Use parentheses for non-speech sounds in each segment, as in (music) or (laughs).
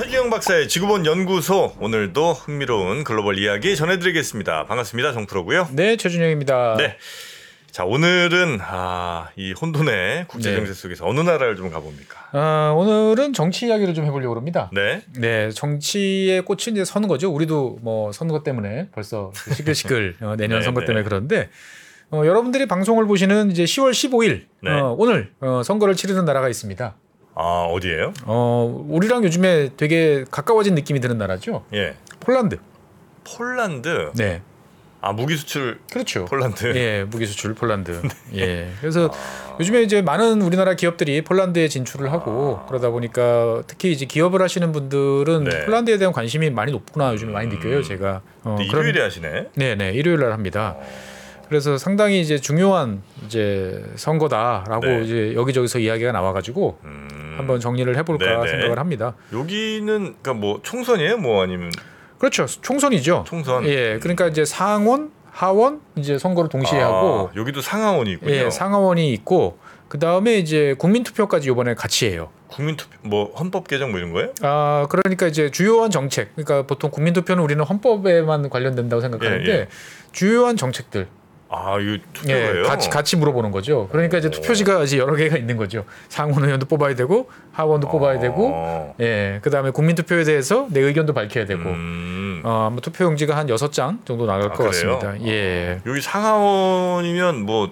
최주영 박사의 지구본 연구소 오늘도 흥미로운 글로벌 이야기 전해드리겠습니다. 반갑습니다, 정프로고요. 네, 최준영입니다. 네. 자 오늘은 아, 이 혼돈의 국제 정세 속에서 어느 나라를 좀 가봅니까? 아, 오늘은 정치 이야기를 좀 해보려고 합니다. 네. 네, 정치의 꽃이 이제 선거죠. 우리도 뭐 선거 때문에 벌써 시끌시끌 (laughs) 어, 내년 네, 선거 네. 때문에 그런데 어, 여러분들이 방송을 보시는 이제 10월 15일 네. 어, 오늘 어, 선거를 치르는 나라가 있습니다. 아 어디예요? 어, 우리랑 요즘에 되게 가까워진 느낌이 드는 나라죠. 예. 폴란드. 폴란드. 네, 아 무기 수출 그렇죠. 폴란드. 예, 무기 수출 폴란드. (laughs) 예. 그래서 네. 아, 요즘에 이제 많은 우리나라 기업들이 폴란드에 진출을 하고 그러다 보니까 특히 이제 기업을 하시는 분들은 네. 폴란드에 대한 관심이 많이 높구나 요즘 에 많이 느껴요 제가. 어, 근데 그런- 일요일에 하시네. 네네 일요일 날 합니다. 그래서 상당히 이제 중요한 이제 선거다라고 네. 이제 여기저기서 이야기가 나와가지고 음, 한번 정리를 해볼까 네네. 생각을 합니다. 여기는 그러니까 뭐 총선이에요, 뭐 아니면 그렇죠 총선이죠. 총선. 예, 그러니까 이제 상원, 하원 이제 선거를 동시에 아, 하고 여기도 상하원이 있군요. 예 상하원이 있고 그 다음에 이제 국민투표까지 이번에 같이 해요. 국민투표 뭐 헌법 개정 뭐 이런 거예요? 아 그러니까 이제 주요한 정책 그러니까 보통 국민투표는 우리는 헌법에만 관련된다고 생각하는데 예, 예. 주요한 정책들 아 예, 투표예요? 같이 같이 물어보는 거죠. 그러니까 이제 오. 투표지가 이제 여러 개가 있는 거죠. 상원 의원도 뽑아야 되고 하원도 뽑아야 되고 어. 예 그다음에 국민 투표에 대해서 내 의견도 밝혀야 되고 음. 어 아마 투표 용지가 한 여섯 장 정도 나갈 아, 것 그래요? 같습니다. 예. 여기 상하원이면 뭐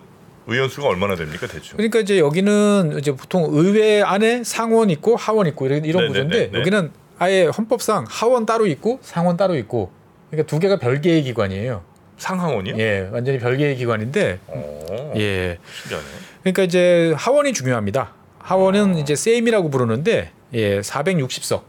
의원 수가 얼마나 됩니까 대충? 그러니까 이제 여기는 이제 보통 의회 안에 상원 있고 하원 있고 이런, 이런 네네네, 구조인데 네. 여기는 아예 헌법상 하원 따로 있고 상원 따로 있고 그러니까 두 개가 별개의 기관이에요. 상하원이요? 예, 완전히 별개의 기관인데 어. 예. 신기하네. 그러니까 이제 하원이 중요합니다. 하원은 이제 세임이라고 부르는데 예, 460석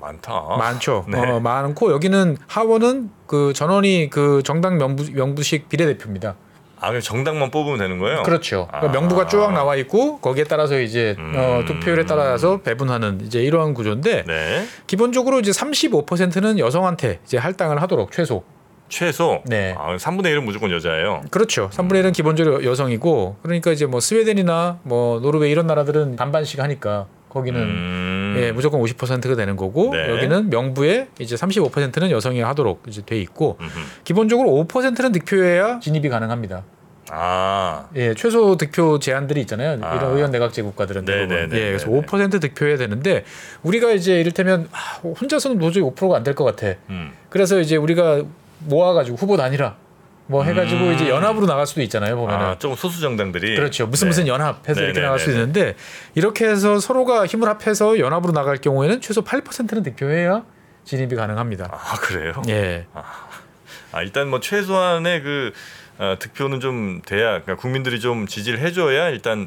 많다. 많죠. (laughs) 네. 어, 많고 여기는 하원은 그 전원이 그 정당 명부, 명부식 비례대표입니다. 아 정당만 뽑으면 되는 거예요? 그렇죠. 그러니까 아. 명부가 쭉 나와 있고 거기에 따라서 이제 음. 어, 투표율에 따라서 배분하는 이제 이러한 구조인데 네. 기본적으로 이제 35%는 여성한테 이제 할당을 하도록 최소. 최소. 네. 아 3분의 1은 무조건 여자예요. 그렇죠. 3분의 1은 기본적으로 여성이고 그러니까 이제 뭐 스웨덴이나 뭐 노르웨이 이런 나라들은 반반씩 하니까 거기는 음. 예, 무조건 50%가 되는 거고 네. 여기는 명부에 이제 35%는 여성이 하도록 이제 돼 있고 음흠. 기본적으로 5%는 득표해야 진입이 가능합니다. 아. 예, 최소 득표 제한들이 있잖아요. 아. 이런 의원 내각제 국가들은 네, 대부분. 네, 네, 예, 그래서 네, 네. 5% 득표해야 되는데 우리가 이제 이를테면 아, 혼자서는 도저히 5%가 안 될 것 같아. 음. 그래서 이제 우리가 모아가지고 후보 단일화 뭐 해가지고 음. 이제 연합으로 나갈 수도 있잖아요 보면은. 아 조금 소수 정당들이. 그렇죠. 무슨 네. 무슨 연합해서 네, 이렇게 네, 나갈 네, 수 네. 있는데 이렇게 해서 서로가 힘을 합해서 연합으로 나갈 경우에는 최소 8%는 득표해야 진입이 가능합니다. 아 그래요? 예. 아 일단 뭐 최소한의 그 어, 득표는 좀 돼야 그러니까 국민들이 좀 지지를 해줘야 일단 에,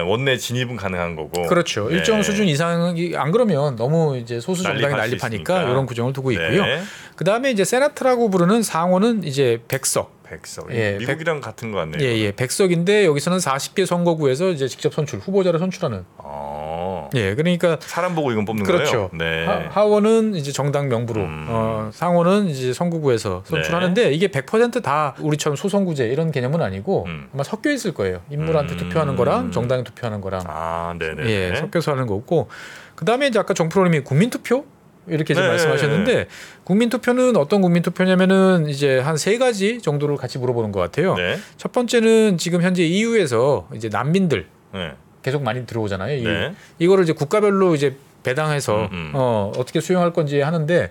원내 진입은 가능한 거고. 그렇죠. 네. 일정 수준 이상이 안 그러면 너무 이제 소수 정당이 난립하니까 있으니까. 이런 구정을 두고 있고요. 네. 그다음에 이제 세나트라고 부르는 상원은 이제 100석. 백석. 예, 미국이랑 같은 거 같네요. 예, 예. 100석인데 여기서는 40개 선거구에서 이제 직접 선출, 후보자를 선출하는. 어. 예. 그러니까 사람 보고 이건 뽑는 그렇죠. 거예요? 네. 하, 원은 이제 정당 명부로, 음. 어, 상원은 이제 선거구에서 선출하는데 이게 100%다 우리처럼 소선구제 이런 개념은 아니고 음. 아마 섞여 있을 거예요. 인물한테 음. 투표하는 거랑 정당에 투표하는 거랑 아, 네 네. 예, 섞여서 하는 거고. 그다음에 이제 아까 정프로님이 국민투표 이렇게 네. 말씀하셨는데 국민 투표는 어떤 국민 투표냐면은 이제 한 세 가지 정도를 같이 물어보는 것 같아요. 네. 첫 번째는 지금 현재 EU에서 이제 난민들 네. 계속 많이 들어오잖아요. 이- 네. 이거를 이제 국가별로 이제 배당해서 음, 음. 어, 어떻게 수용할 건지 하는데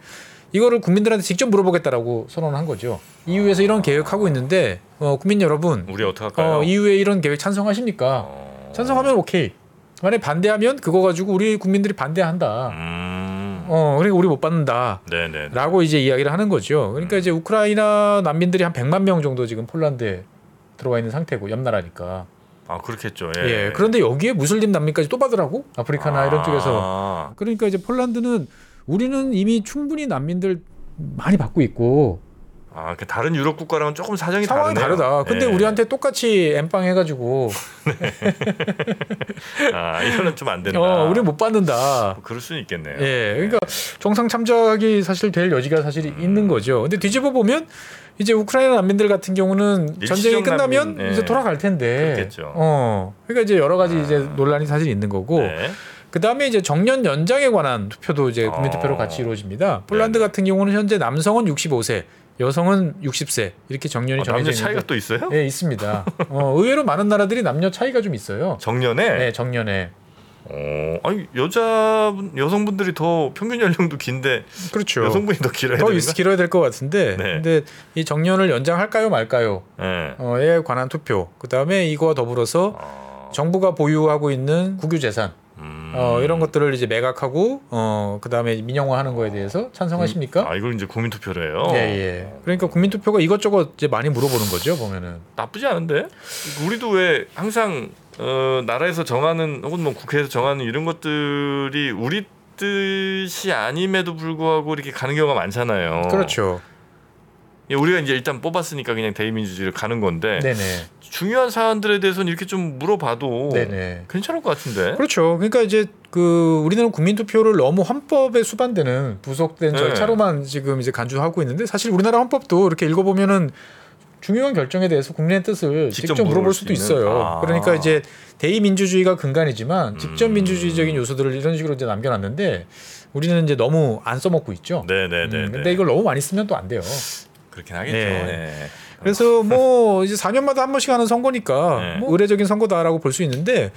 이거를 국민들한테 직접 물어보겠다라고 선언한 거죠. EU에서 이런 계획하고 있는데 어, 국민 여러분, 우리 어떻게 할까요? 어, EU에 이런 계획 찬성하십니까? 어. 찬성하면 오케이. 만약 에 반대하면 그거 가지고 우리 국민들이 반대한다. 음. 어, 그러니까 우리 못 받는다. 네네. 라고 이제 이야기를 하는 거죠. 음. 그러니까 이제 우크라이나 난민들이 한 100만 명 정도 지금 폴란드에 들어와 있는 상태고 옆 나라니까. 아 그렇겠죠. 예. 예. 그런데 여기에 무슬림 난민까지 또 받으라고? 아프리카나 이런 쪽에서. 아. 그러니까 이제 폴란드는 우리는 이미 충분히 난민들 많이 받고 있고 아, 그 다른 유럽 국가랑은 조금 사정이 상황이 다르네요. 다르다. 근데 예. 우리한테 똑같이 엠빵 해가지고 (laughs) 아, 이거는 좀 안 된다. 어, 우리 못 받는다. 뭐 그럴 수는 있겠네요. 예, 그러니까 정상 참작이 사실 될 여지가 사실 음. 있는 거죠. 근데 뒤집어 보면 이제 우크라이나 난민들 같은 경우는 전쟁이 끝나면 난민, 예. 이제 돌아갈 텐데. 그렇겠죠. 어, 그러니까 이제 여러 가지 아. 이제 논란이 사실 있는 거고. 네. 그 다음에 이제 정년 연장에 관한 투표도 이제 국민투표로 아. 같이 이루어집니다. 폴란드. 같은 경우는 현재 남성은 65세, 여성은 60세 이렇게 정년이 어, 정해져 남녀 있는데 차이가 또 있어요? 네 있습니다. 어, 의외로 많은 나라들이 남녀 차이가 좀 있어요. 정년에 네, 정년에 어, 아니 여자분 여성분들이 더 평균 연령도 긴데 그렇죠. 여성분이 더 길어야 더 되는가? 있, 길어야 될 것 같은데, 네. 근데 이 정년을 연장할까요 말까요? 네. 어,에 관한 투표. 그 다음에 이거와 더불어서 어, 정부가 보유하고 있는 국유 재산 음. 어, 이런 것들을 이제 매각하고 어, 그 다음에 민영화하는 거에 대해서 찬성하십니까? 아 이걸 이제 국민 투표를 해요. 예, 예. 그러니까 국민 투표가 이것저것 이제 많이 물어보는 거죠, 보면은. 나쁘지 않은데 우리도 왜 항상 어, 나라에서 정하는 혹은 뭐 국회에서 정하는 이런 것들이 우리 뜻이 아님에도 불구하고 이렇게 가는 경우가 많잖아요. 그렇죠. 예, 우리가 이제 일단 뽑았으니까 그냥 대의민주주의를 가는 건데 네네. 중요한 사안들에 대해서는 이렇게 좀 물어봐도 네네. 괜찮을 것 같은데. 그렇죠. 그러니까 이제 그 우리는 국민투표를 너무 헌법에 수반되는 부속된 네. 절차로만 지금 이제 간주하고 있는데 사실 우리나라 헌법도 이렇게 읽어보면은 중요한 결정에 대해서 국민의 뜻을 직접 직접, 물어볼 수도 수 있는? 있어요. 아. 그러니까 이제 대의민주주의가 근간이지만 직접 음. 민주주의적인 요소들을 이런 식으로 이제 남겨놨는데 우리는 이제 너무 안 써먹고 있죠. 네네네. 음, 근데 이걸 너무 많이 쓰면 또 안 돼요. 그렇긴 하겠죠. 네. 네. 그래서 뭐 이제 4년마다 한 번씩 하는 선거니까 네. 뭐 의례적인 선거다라고 볼 수 있는데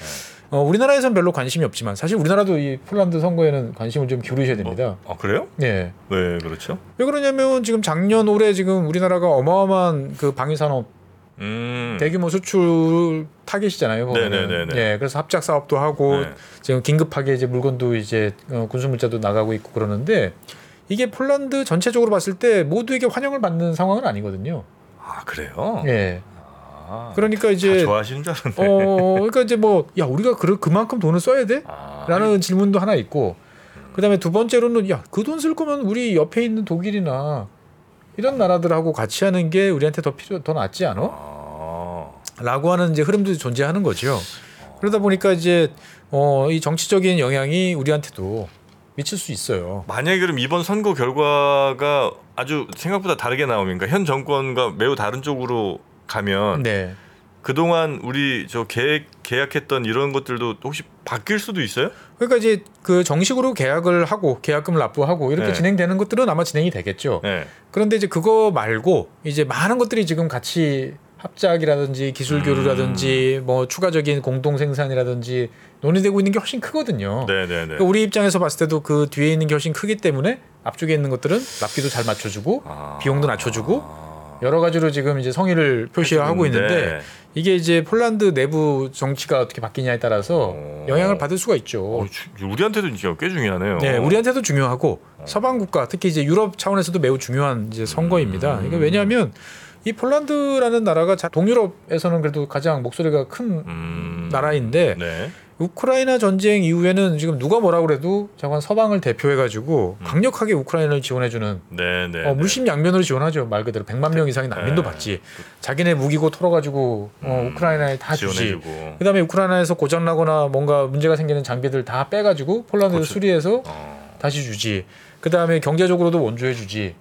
어, 우리나라에선 별로 관심이 없지만 사실 우리나라도 이 폴란드 선거에는 관심을 좀 기울이셔야 됩니다. 아 그래요? 예. 왜 그렇죠? 왜 그러냐면 지금 작년 올해 지금 우리나라가 어마어마한 그 방위 산업 음. 대규모 수출 타겟이잖아요. 네네네네. 예. 그래서 합작 사업도 하고 네. 지금 긴급하게 이제 물건도 이제 어, 군수 물자도 나가고 있고 그러는데 이게 폴란드 전체적으로 봤을 때 모두에게 환영을 받는 상황은 아니거든요. 아 그래요? 예. 아, 그러니까 다 이제 좋아하시는 줄 알았네. 어, 그러니까 이제 뭐, 야, 우리가 그, 그만큼 돈을 써야 돼? 아, 라는 질문도 하나 있고, 그 다음에 두 번째로는, 야, 그 돈 쓸 거면 우리 옆에 있는 독일이나 이런 나라들하고 같이 하는 게 우리한테 더 필요, 더 낫지 않아? 아, 라고 하는 이제 흐름도 존재하는 거죠. 그러다 보니까 이제, 어, 이 정치적인 영향이 우리한테도 미칠 수 있어요. 만약에 그럼 이번 선거 결과가 아주 생각보다 다르게 나오면 그러니까 현 정권과 매우 다른 쪽으로 가면 네. 그동안 우리 저 계획 계약했던 이런 것들도 혹시 바뀔 수도 있어요? 그러니까 이제 그 정식으로 계약을 하고 계약금을 납부하고 이렇게 네. 진행되는 것들은 아마 진행이 되겠죠. 네. 그런데 이제 그거 말고 이제 많은 것들이 지금 같이 합작이라든지 기술 교류라든지 음. 뭐 추가적인 공동 생산이라든지 논의되고 있는 게 훨씬 크거든요. 네, 네, 네. 그러니까 우리 입장에서 봤을 때도 그 뒤에 있는 게 훨씬 크기 때문에 앞쪽에 있는 것들은 납기도 잘 맞춰주고 아. 비용도 낮춰주고 아. 여러 가지로 지금 이제 성의를 표시하고 있는데 네. 이게 이제 폴란드 내부 정치가 어떻게 바뀌냐에 따라서 어. 영향을 받을 수가 있죠. 어, 주- 우리한테도 진짜 꽤 중요하네요. 네, 우리한테도 중요하고 서방 국가 특히 이제 유럽 차원에서도 매우 중요한 이제 선거입니다. 음. 이게 왜냐하면 이 폴란드라는 나라가 자- 동유럽에서는 그래도 가장 목소리가 큰 음. 나라인데 네. 우크라이나 전쟁 이후에는 지금 누가 뭐라 그래도 저건 서방을 대표해가지고 음. 강력하게 우크라이나를 지원해주는 네, 네. 어, 물심양면으로 지원하죠 말 그대로 100만 명 이상의 난민도 네. 받지 자기네 무기고 털어가지고 어, 음. 우크라이나에 다 주지 지원해주고. 그다음에 우크라이나에서 고장나거나 뭔가 문제가 생기는 장비들 다 빼가지고 폴란드에 그렇죠. 수리해서 어. 다시 주지. 그 다음에 경제적으로도 원조해 주지.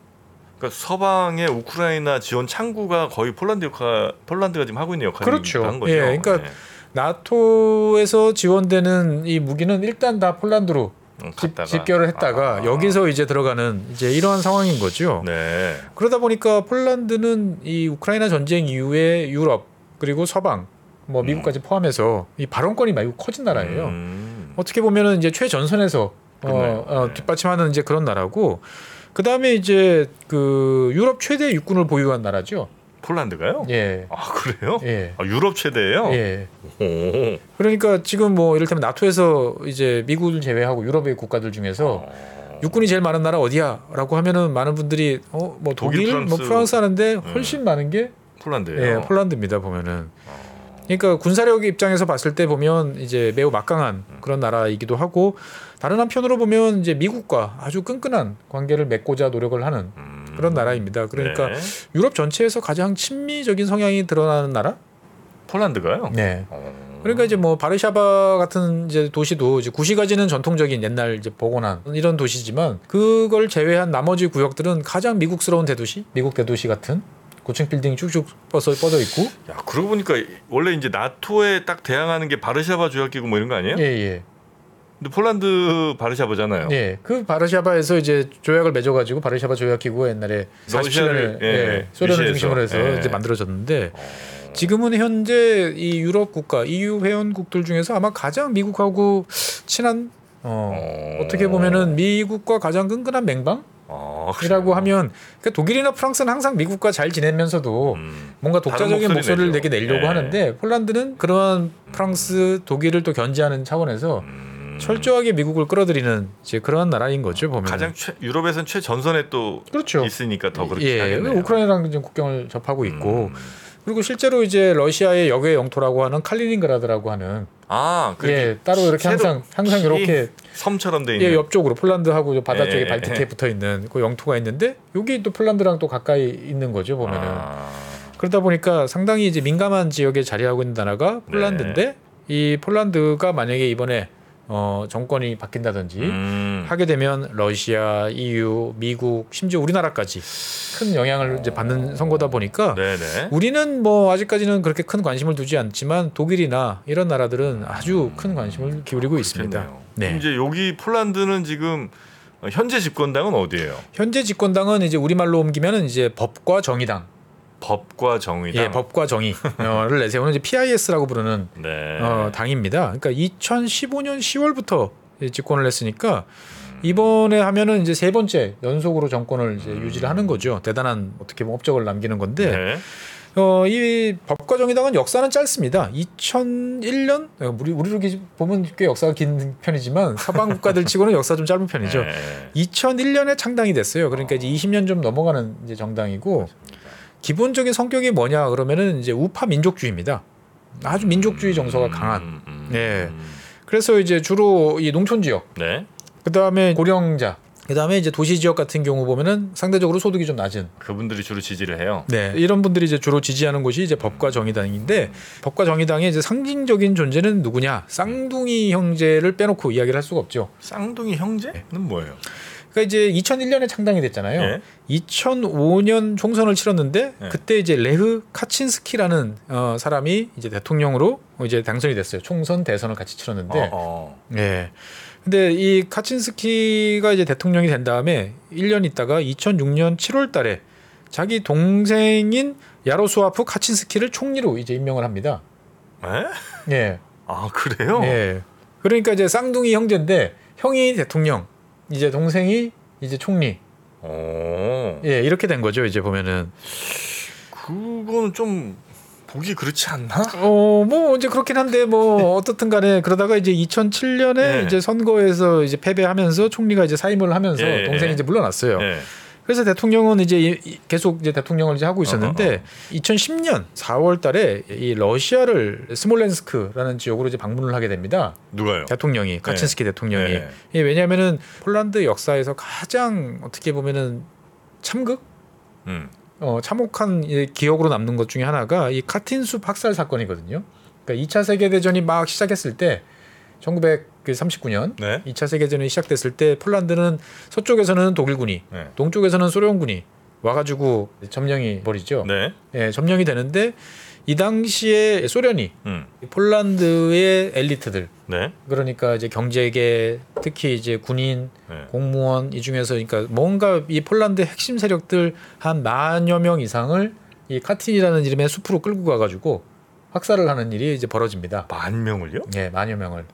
그러니까 서방의 우크라이나 지원 창구가 거의 폴란드 역할, 폴란드가 지금 하고 있는 역할이기도 그렇죠. 한 거죠. 예, 그러니까 네. 나토에서 지원되는 이 무기는 일단 다 폴란드로 음, 집, 갔다가. 집결을 했다가 아. 여기서 이제 들어가는 이제 이러한 상황인 거죠. 네. 그러다 보니까 폴란드는 이 우크라이나 전쟁 이후에 유럽 그리고 서방 뭐 미국까지 포함해서 이 발언권이 매우 커진 나라예요. 음. 어떻게 보면은 이제 최전선에서. 어, 어, 네. 뒷받침하는 이제 그런 나라고 그 다음에 이제 그 유럽 최대 육군을 보유한 나라죠. 폴란드가요? 예, 아 그래요? 예, 아, 유럽 최대예요? 예. 오. 그러니까 지금 뭐 이를테면 나토에서 이제 미국을 제외하고 유럽의 국가들 중에서 어. 육군이 제일 많은 나라 어디야?라고 하면은 많은 분들이 어 뭐 독일, 독일, 뭐 프랑스. 프랑스 하는데 훨씬 많은 게 폴란드예요. 예, 폴란드입니다 보면은. 그러니까 군사력 입장에서 봤을 때 보면 이제 매우 막강한 그런 나라이기도 하고 다른 한편으로 보면 이제 미국과 아주 끈끈한 관계를 맺고자 노력을 하는 음. 그런 나라입니다. 그러니까 네. 유럽 전체에서 가장 친미적인 성향이 드러나는 나라? 폴란드가요? 네. 어. 그러니까 이제 뭐 바르샤바 같은 이제 도시도 이제 구시 가지는 전통적인 옛날 이제 복원한 이런 도시지만 그걸 제외한 나머지 구역들은 가장 미국스러운 대도시, 미국 대도시 같은 고층 빌딩 쭉쭉 뻗어 뻗어 있고 야 그러고 보니까 원래 이제 나토에 딱 대항하는 게 바르샤바 조약기구 뭐 이런 거 아니에요? 예 예. 근데 폴란드 바르샤바잖아요. 예, 그 바르샤바에서 이제 조약을 맺어 가지고 바르샤바 조약 기구가 옛날에 러시아를, 47년에 예, 예, 소련을. 중심으로 해서 예. 이제 만들어졌는데 지금은 현재 이 유럽 국가 EU 회원국들 중에서 아마 가장 미국하고 친한 어, 어. 어떻게 보면은 미국과 가장 끈끈한 맹방이라고 어, 그래요? 하면 그러니까 독일이나 프랑스는 항상 미국과 잘 지내면서도 음. 뭔가 독자적인 목소리 내죠. 내게 내려고 네. 하는데 폴란드는 그러한 프랑스, 독일을 또 견제하는 차원에서 음. 철저하게 미국을 끌어들이는 이제 그러한 나라인 거죠 보면. 가장 최, 유럽에선 최전선에 또 그렇죠. 있으니까 더 그렇게 예, 하겠네요. 우크라이나랑 지금 국경을 접하고 있고 음. 그리고 실제로 이제 러시아의 역의 영토라고 하는 칼리닝그라드라고 하는 아, 예 따로 이렇게 항상 항상 이렇게 섬처럼 돼 있는. 예 옆쪽으로 폴란드하고 바다 예, 쪽에 예, 예. 붙어 있는 그 영토가 있는데 여기 또 폴란드랑 또 가까이 있는 거죠 보면은 아, 그러다 보니까 상당히 이제 민감한 지역에 자리하고 있는 나라가 폴란드인데 네. 이 폴란드가 만약에 이번에 어 정권이 바뀐다든지 음. 하게 되면 러시아, EU, 미국, 심지어 우리나라까지 큰 영향을 이제 받는 선거다 보니까 네네. 우리는 뭐 아직까지는 그렇게 큰 관심을 두지 않지만 독일이나 이런 나라들은 아주 큰 관심을 기울이고 있습니다. 그렇겠네요. 네. 이제 여기 폴란드는 지금 어, 현재 집권당은 어디예요? 현재 집권당은 이제 우리말로 옮기면은 이제 법과 정의당, 법과 정의당. 예, 법과 정의를 (laughs) 내세우는 이제 PIS라고 부르는 네. 어, 당입니다. 그러니까 2015년 10월부터 집권을 했으니까 이번에 하면은 이제 세 번째 연속으로 정권을 이제 유지를 하는 거죠. 대단한 어떻게 보면 업적을 남기는 건데 네. 어, 이 법과 정의당은 역사는 짧습니다. 2001년 우리 우리로 기- 보면 꽤 역사가 긴 편이지만 서방 국가들 (laughs) 치고는 역사 좀 짧은 편이죠. 네. 2001년에 창당이 됐어요. 그러니까 이제 20년 좀 넘어가는 이제 정당이고 기본적인 성격이 뭐냐 그러면은 이제 우파 민족주의입니다. 아주 민족주의 정서가 강한. 음, 음, 네. 음. 그래서 이제 주로 이 농촌 지역, 네. 그다음에 고령자, 그다음에 이제 도시 지역 같은 경우 보면은 상대적으로 소득이 좀 낮은 그분들이 주로 지지를 해요. 네, 이런 분들이 이제 주로 지지하는 곳이 이제 법과 정의당인데 법과 정의당의 이제 상징적인 존재는 누구냐? 쌍둥이 형제를 빼놓고 이야기를 할 수가 없죠. 쌍둥이 형제는 뭐예요? 그러니까 이제 2001년에 창당이 됐잖아요. 예. 2005년 총선을 치렀는데 네. 그때 이제 레흐 카친스키라는 어, 사람이 이제 대통령으로 이제 당선이 됐어요. 총선 대선을 같이 치렀는데 어, 어. 예. 근데 이 카친스키가 이제 대통령이 된 다음에 1년 있다가 2006년 7월 달에 자기 동생인 야로스와프 카친스키를 총리로 이제 임명을 합니다. 에? 예. 아 그래요? 예. 그러니까 이제 쌍둥이 형제인데 형이 대통령, 이제 동생이 이제 총리. 어. 예, 이렇게 된 거죠. 이제 보면은 그거는 좀 보기 그렇지 않나? 어, 뭐 이제 그렇긴 한데 뭐 어떻든 간에 그러다가 이제 2007년에 네. 이제 선거에서 이제 패배하면서 총리가 이제 사임을 하면서 예, 동생이 예. 이제 물러났어요. 네. 그래서 대통령은 이제 계속 이제 대통령을 이제 하고 있었는데 어, 어, 2010년 4월 달에 이 러시아를 스몰렌스크라는 지역으로 이제 방문을 하게 됩니다. 누가요? 대통령이 카친스키 대통령이. 네. 예, 왜냐하면은 폴란드 역사에서 가장 어떻게 보면은 참극 음. 어, 참혹한 이 기억으로 남는 것 중에 하나가 이 카틴수 박살 사건이거든요. 그러니까 2차 세계 대전이 막 시작했을 때 1939년 네. 2차 세계 대전이 시작됐을 때 폴란드는 서쪽에서는 독일군이 네. 동쪽에서는 소련군이 와가지고 점령이 벌이죠. 네. 예, 점령이 되는데 이 당시에 소련이 음. 폴란드의 엘리트들 네. 그러니까 이제 경제계 특히 이제 군인 네. 공무원 이 중에서 그러니까 뭔가 이 폴란드 핵심 세력들 한 만여 명 이상을 이 카틴이라는 이름의 숲으로 끌고 가가지고 학살을 하는 일이 이제 벌어집니다. 만 명을요? 예, 만여 명을.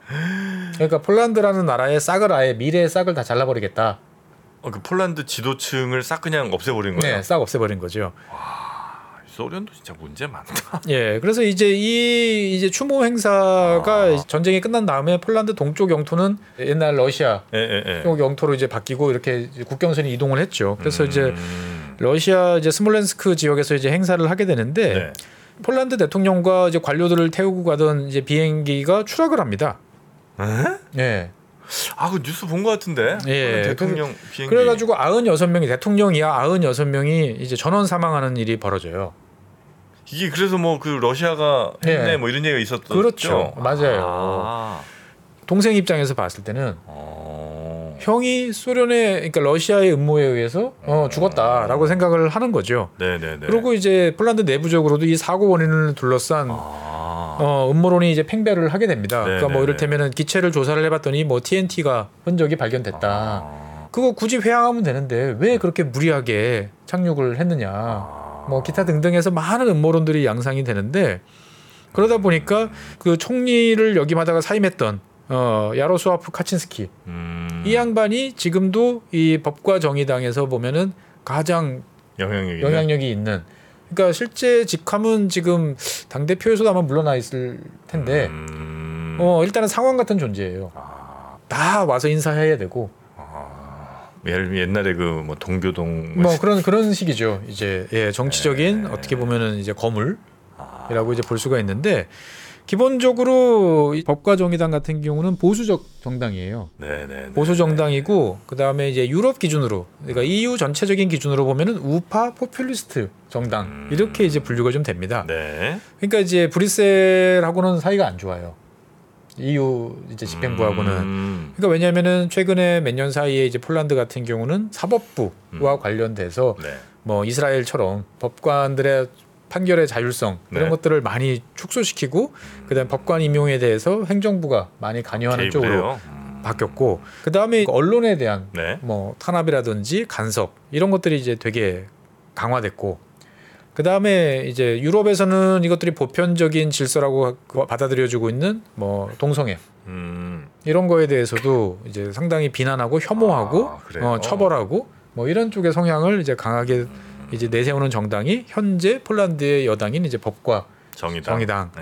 그러니까 폴란드라는 나라의 싹을 아예 미래의 싹을 다 잘라버리겠다. 어, 그 폴란드 지도층을 싹 그냥 없애버린 거예요. 네, 싹 없애버린 거죠. 소련도 진짜 문제 많다. 예, 그래서 이제 이 이제 추모 행사가 아. 전쟁이 끝난 다음에 폴란드 동쪽 영토는 옛날 러시아 예, 예, 예. 쪽 영토로 이제 바뀌고 이렇게 이제 국경선이 이동을 했죠. 그래서 이제 음. 러시아 이제 스몰렌스크 지역에서 이제 행사를 하게 되는데 네. 폴란드 대통령과 이제 관료들을 태우고 가던 이제 비행기가 추락을 합니다. 에? 예. 아, 그 뉴스 본 것 같은데. 예, 대통령 비행기. 그래가지고 96명이 대통령이야 96명이 이제 전원 사망하는 일이 벌어져요. 이게 그래서 뭐 그 러시아가 했네 예. 뭐 이런 얘기가 있었죠. 그렇죠. 맞아요. 아. 동생 입장에서 봤을 때는 어. 형이 소련의 그러니까 러시아의 음모에 의해서 어, 죽었다라고 생각을 하는 거죠. 네, 네, 네. 그리고 이제 폴란드 내부적으로도 이 사고 원인을 둘러싼 아. 어, 음모론이 이제 팽배를 하게 됩니다. 네, 그러니까 뭐 네, 이를테면은 기체를 조사를 해봤더니 뭐 TNT가 흔적이 발견됐다. 아. 그거 굳이 회항하면 되는데 왜 그렇게 무리하게 착륙을 했느냐. 아. 뭐 기타 등등해서 많은 음모론들이 양상이 되는데 그러다 보니까 그 총리를 역임하다가 사임했던 어, 야로스와프 카친스키 음. 이 양반이 지금도 이 법과 정의당에서 보면은 가장 영향력이 영향력이 있는 그러니까 실제 직함은 지금 당 대표에서도 아마 물러나 있을 텐데 음. 어 일단은 상황 같은 존재예요. 아. 다 와서 인사해야 되고 예를 옛날에 그 뭐 동교동 뭐 그런 그런 식이죠. 이제 예 정치적인 네. 어떻게 보면은 이제 거물이라고 아. 이제 볼 수가 있는데 기본적으로 이 법과 정의당 같은 경우는 보수적 정당이에요. 네네. 보수 정당이고 그 다음에 이제 유럽 기준으로 그러니까 EU 전체적인 기준으로 보면은 우파 포퓰리스트 정당 음. 이렇게 이제 분류가 좀 됩니다. 네. 그러니까 이제 브뤼셀하고는 사이가 안 좋아요. EU 이제 집행부하고는. 음. 그러니까 왜냐하면은 최근에 몇 년 사이에 이제 폴란드 같은 경우는 사법부와 관련돼서 네. 뭐 이스라엘처럼 법관들의 판결의 자율성 이런 네. 것들을 많이 축소시키고 그다음 에 법관 임용에 대해서 행정부가 많이 관여하는 쪽으로. 음. 바뀌었고 그다음에 언론에 대한 네. 뭐 탄압이라든지 간섭 이런 것들이 이제 되게 강화됐고 그 다음에 이제 유럽에서는 이것들이 보편적인 질서라고 받아들여지고 있는 뭐 동성애 음. 이런 거에 대해서도 이제 상당히 비난하고 혐오하고 아? 어, 처벌하고 뭐 이런 쪽의 성향을 이제 강하게 이제 내세우는 정당이 현재 폴란드의 여당인 이제 법과 정의당. 정의당. 네.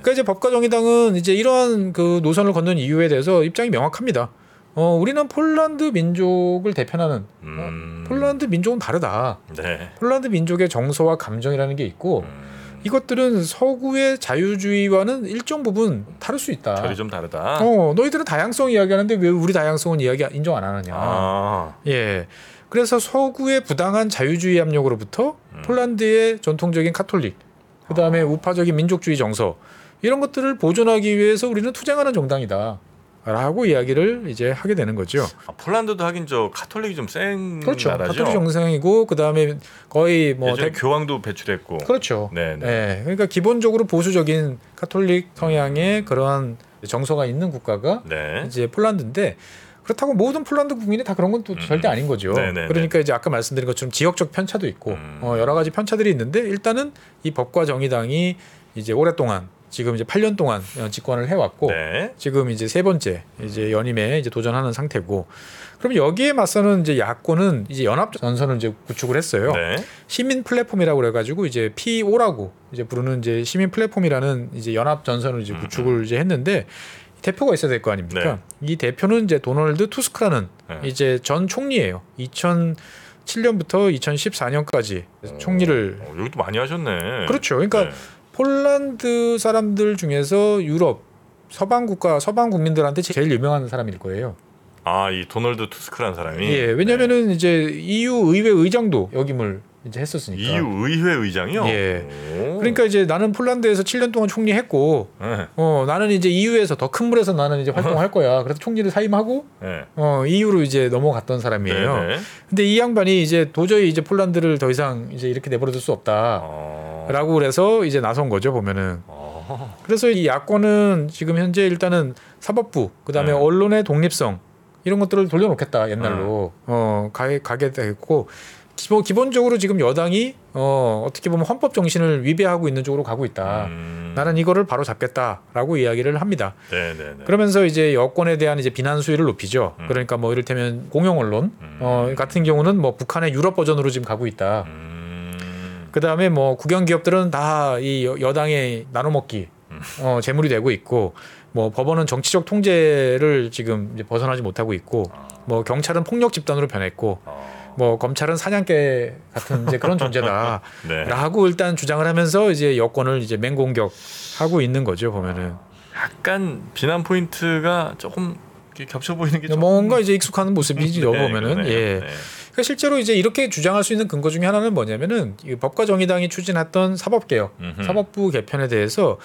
그러니까 이제 법과 정의당은 이제 이러한 그 노선을 걷는 이유에 대해서 입장이 명확합니다. 어, 우리는 폴란드 민족을 대표하는 음. 어, 폴란드 민족은 다르다. 네. 폴란드 민족의 정서와 감정이라는 게 있고 음. 이것들은 서구의 자유주의와는 일정 부분 다를 수 있다. 결이 좀 다르다. 어, 너희들은 다양성 이야기하는데 왜 우리 다양성은 이야기 인정 안 하느냐. 아. 예. 그래서 서구의 부당한 자유주의 압력으로부터 음. 폴란드의 전통적인 카톨릭, 그 다음에 우파적인 민족주의 정서 이런 것들을 보존하기 위해서 우리는 투쟁하는 정당이다. 라고 이야기를 이제 하게 되는 거죠. 아, 폴란드도 하긴 저 카톨릭이 좀센 그렇죠. 나라죠. 카톨릭 정상이고 그 다음에 거의 뭐 대- 교황도 배출했고. 그렇죠. 네, 네. 네. 그러니까 기본적으로 보수적인 카톨릭 성향의 그러한 정서가 있는 국가가 네. 이제 폴란드인데 그렇다고 모든 폴란드 국민이 다 그런 건 또 절대 아닌 거죠. 음. 네네네. 그러니까 이제 아까 말씀드린 것처럼 지역적 편차도 있고 음. 어, 여러 가지 편차들이 있는데 일단은 이 법과 정의당이 이제 오랫동안 지금 이제 8년 동안 어, 집권을 해왔고 네. 지금 이제 세 번째 이제 연임에 이제 도전하는 상태고 그럼 여기에 맞서는 이제 야권은 이제 연합 전선을 이제 구축을 했어요. 네. 시민 플랫폼이라고 그래가지고 이제 PO라고 이제 부르는 이제 시민 플랫폼이라는 이제 연합 전선을 이제 구축을 이제 했는데 대표가 있어야 될 거 아닙니까? 이 대표는 이제 도널드 투스크라는 네. 이제 전 총리예요. 2007년부터 2014년까지 총리를 어, 여기도 많이 하셨네. 그렇죠. 그러니까 네. 폴란드 사람들 중에서 유럽 서방 국가 서방 국민들한테 제일 유명한 사람일 거예요. 아, 이 도널드 투스크라는 사람이 예, 왜냐면은 이제 EU 의회 의장도 역임을 이제 했었으니까. EU 의회 의장이요. 예. 오. 그러니까 이제 나는 폴란드에서 7년 동안 총리했고 네. 어 나는 이제 EU에서 더 큰 물에서 나는 이제 활동할 (laughs) 거야. 그래서 총리를 사임하고 네. 어 EU로 이제 넘어갔던 사람이에요. 네, 네. 근데 이 양반이 이제 도저히 이제 폴란드를 더 이상 이제 이렇게 내버려둘 수 없다라고 어. 그래서 이제 나선 거죠 보면은. 어. 그래서 이 야권은 지금 현재 일단은 사법부 그다음에 네. 언론의 독립성 이런 것들을 돌려놓겠다 옛날로 어 가게 가게 됐고 기본 기본적으로 지금 여당이 어 어떻게 보면 헌법 정신을 위배하고 있는 쪽으로 가고 있다. 음. 나는 이거를 바로 잡겠다라고 이야기를 합니다. 네, 네, 네. 그러면서 이제 여권에 대한 이제 비난 수위를 높이죠. 음. 그러니까 뭐 이를테면 공영 언론 음. 어, 같은 경우는 뭐 북한의 유럽 버전으로 지금 가고 있다. 음. 그 다음에 뭐 국영 기업들은 다 이 여당의 나눠먹기 음. 어, 재물이 되고 있고 뭐 법원은 정치적 통제를 지금 이제 벗어나지 못하고 있고 아. 뭐 경찰은 폭력 집단으로 변했고 어. 뭐 검찰은 사냥개 같은 이제 그런 존재다라고 (laughs) 네. 일단 주장을 하면서 이제 여권을 이제 맹공격하고 있는 거죠 보면은 약간 비난 포인트가 조금 겹쳐 보이는 게 좀. 뭔가 이제 익숙한 모습이죠 네, 보면은 그러네요. 예. 네. 그러니까 실제로 이제 이렇게 주장할 수 있는 근거 중에 하나는 뭐냐면은 이 법과 정의당이 추진했던 사법개혁, 음흠. 사법부 개편에 대해서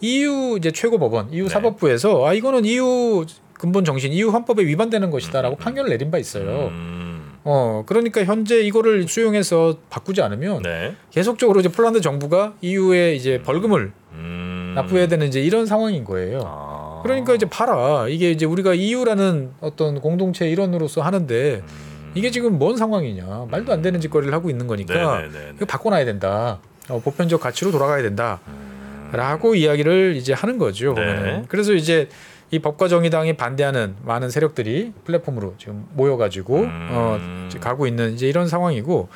EU 이제 최고법원, EU 네. 사법부에서 아 이거는 EU 근본 정신, EU 헌법에 위반되는 것이다라고 판결을 내린 바 있어요. 음. 어 그러니까 현재 이거를 수용해서 바꾸지 않으면 네. 계속적으로 이제 폴란드 정부가 EU에 이제 벌금을 음. 납부해야 되는 이제 이런 상황인 거예요. 아. 그러니까 이제 봐라 이게 이제 우리가 EU라는 어떤 공동체 일원으로서 하는데 음. 이게 지금 뭔 상황이냐 말도 안 되는 짓거리를 하고 있는 거니까 네네네. 이거 바꿔놔야 된다. 어, 보편적 가치로 돌아가야 된다. 음. 라고 이야기를 이제 하는 거죠. 네. 그래서 이제 이 법과 정의당이 반대하는 많은 세력들이 플랫폼으로 지금 모여가지고 음. 어, 가고 있는 이제 이런 상황이고.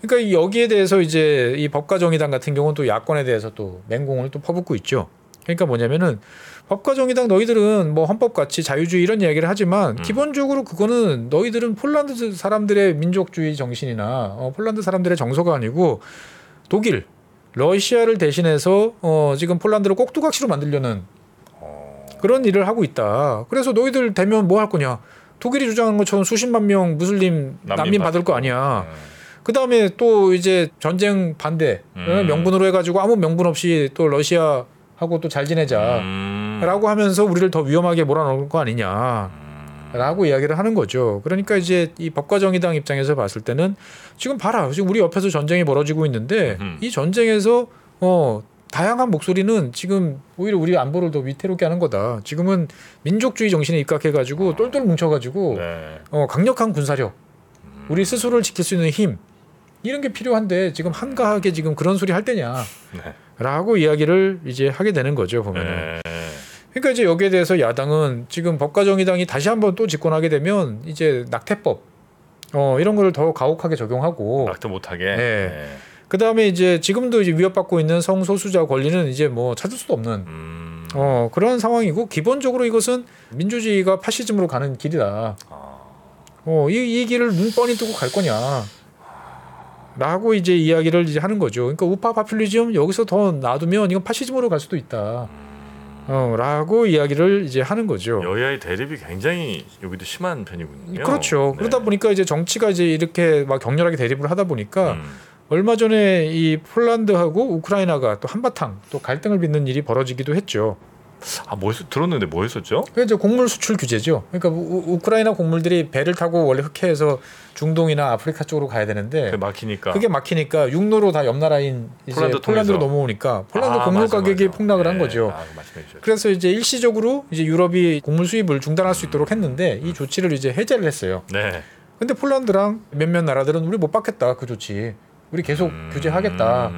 그러니까 이 여기에 대해서 이제 이 법과 정의당 같은 경우는 또 야권에 대해서 또 맹공을 또 퍼붓고 있죠. 그러니까 뭐냐면은 법과 정의당 너희들은 뭐 헌법 같이 자유주의 이런 이야기를 하지만 음. 기본적으로 그거는 너희들은 폴란드 사람들의 민족주의 정신이나 어, 폴란드 사람들의 정서가 아니고 독일, 러시아를 대신해서 어, 지금 폴란드를 꼭두각시로 만들려는 어. 그런 일을 하고 있다. 그래서 너희들 되면 뭐 할 거냐? 독일이 주장한 것처럼 수십만 명 무슬림 난민, 받을 거 아니야. 음. 그 다음에 또 이제 전쟁 반대 음. 명분으로 해가지고 아무 명분 없이 또 러시아하고 또 잘 지내자라고 음. 하면서 우리를 더 위험하게 몰아넣을 거 아니냐. 음. 라고 이야기를 하는 거죠. 그러니까 이제 이 법과 정의당 입장에서 봤을 때는 지금 봐라. 지금 우리 옆에서 전쟁이 벌어지고 있는데 음. 이 전쟁에서 어 다양한 목소리는 지금 오히려 우리 안보를 더 위태롭게 하는 거다. 지금은 민족주의 정신에 입각해 가지고 똘똘 뭉쳐 가지고 네. 어 강력한 군사력 우리 스스로를 지킬 수 있는 힘 이런 게 필요한데 지금 한가하게 지금 그런 소리 할 때냐 네. 라고 이야기를 이제 하게 되는 거죠 보면은 네. 그러니까 이제 여기에 대해서 야당은 지금 법과정의당이 다시 한번 또 집권하게 되면 이제 낙태법 어 이런 거를 더 가혹하게 적용하고 낙태 못하게. 네. 네. 그 다음에 이제 지금도 이제 위협받고 있는 성소수자 권리는 이제 뭐 찾을 수도 없는 음. 어 그런 상황이고 기본적으로 이것은 민주주의가 파시즘으로 가는 길이다. 아. 어 이 이 길을 눈 뻔히 뜨고 갈 거냐? 라고 이제 이야기를 이제 하는 거죠. 그러니까 우파 파퓰리즘 여기서 더 놔두면 이건 파시즘으로 갈 수도 있다. 어, 라고 이야기를 이제 하는 거죠. 여야의 대립이 굉장히 여기도 심한 편이군요. 그렇죠. 네. 그러다 보니까 이제 정치가 이제 이렇게 막 격렬하게 대립을 하다 보니까 음. 얼마 전에 이 폴란드하고 우크라이나가 또 한바탕 또 갈등을 빚는 일이 벌어지기도 했죠. 아, 뭐 했, 들었는데 뭐 했었죠? 그게 이제 곡물 수출 규제죠. 그러니까 우, 크라이나 곡물들이 배를 타고 원래 흑해에서 중동이나 아프리카 쪽으로 가야 되는데 그게 막히니까. 그게 막히니까 육로로 다 옆 나라인 이제 폴란드 폴란드로. 넘어오니까 폴란드 아, 곡물 맞아, 가격이 맞아. 폭락을 한 네. 거죠. 아, 주셨죠. 그래서 이제 일시적으로 이제 유럽이 곡물 수입을 중단할 수 있도록 했는데 이 조치를 이제 해제를 했어요. 네. 근데 폴란드랑 몇몇 나라들은 우리 못 받겠다 그 조치. 우리 계속 음. 규제하겠다.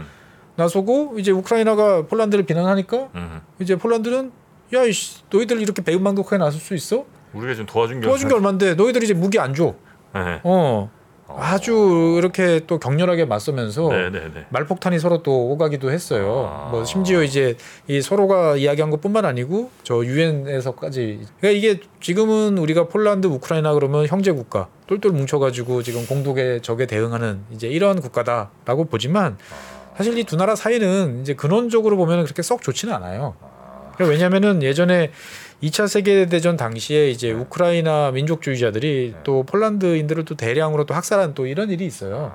나서고 이제 우크라이나가 폴란드를 비난하니까 음. 이제 폴란드는 야 이씨 너희들 이렇게 배은망덕하게 나설 수 있어? 우리가 좀 도와준 게 도와준 게 얼만데 너희들 이제 무기 안 줘. 네. 어 어. 아주 이렇게 또 격렬하게 맞서면서 네, 네, 네. 말폭탄이 서로 또 오가기도 했어요. 아. 뭐 심지어 이제 이 서로가 이야기한 것뿐만 아니고 저 유엔에서까지. 그러니까 이게 지금은 우리가 폴란드, 우크라이나 그러면 형제 국가 똘똘 뭉쳐가지고 지금 공독의 적에 대응하는 이제 이러한 국가다라고 보지만 사실 이 두 나라 사이는 이제 근원적으로 보면 그렇게 썩 좋지는 않아요. 그러니까 왜냐하면은 예전에 2차 세계 대전 당시에 이제 우크라이나 민족주의자들이 또 폴란드인들을 또 대량으로 또 학살한 또 이런 일이 있어요.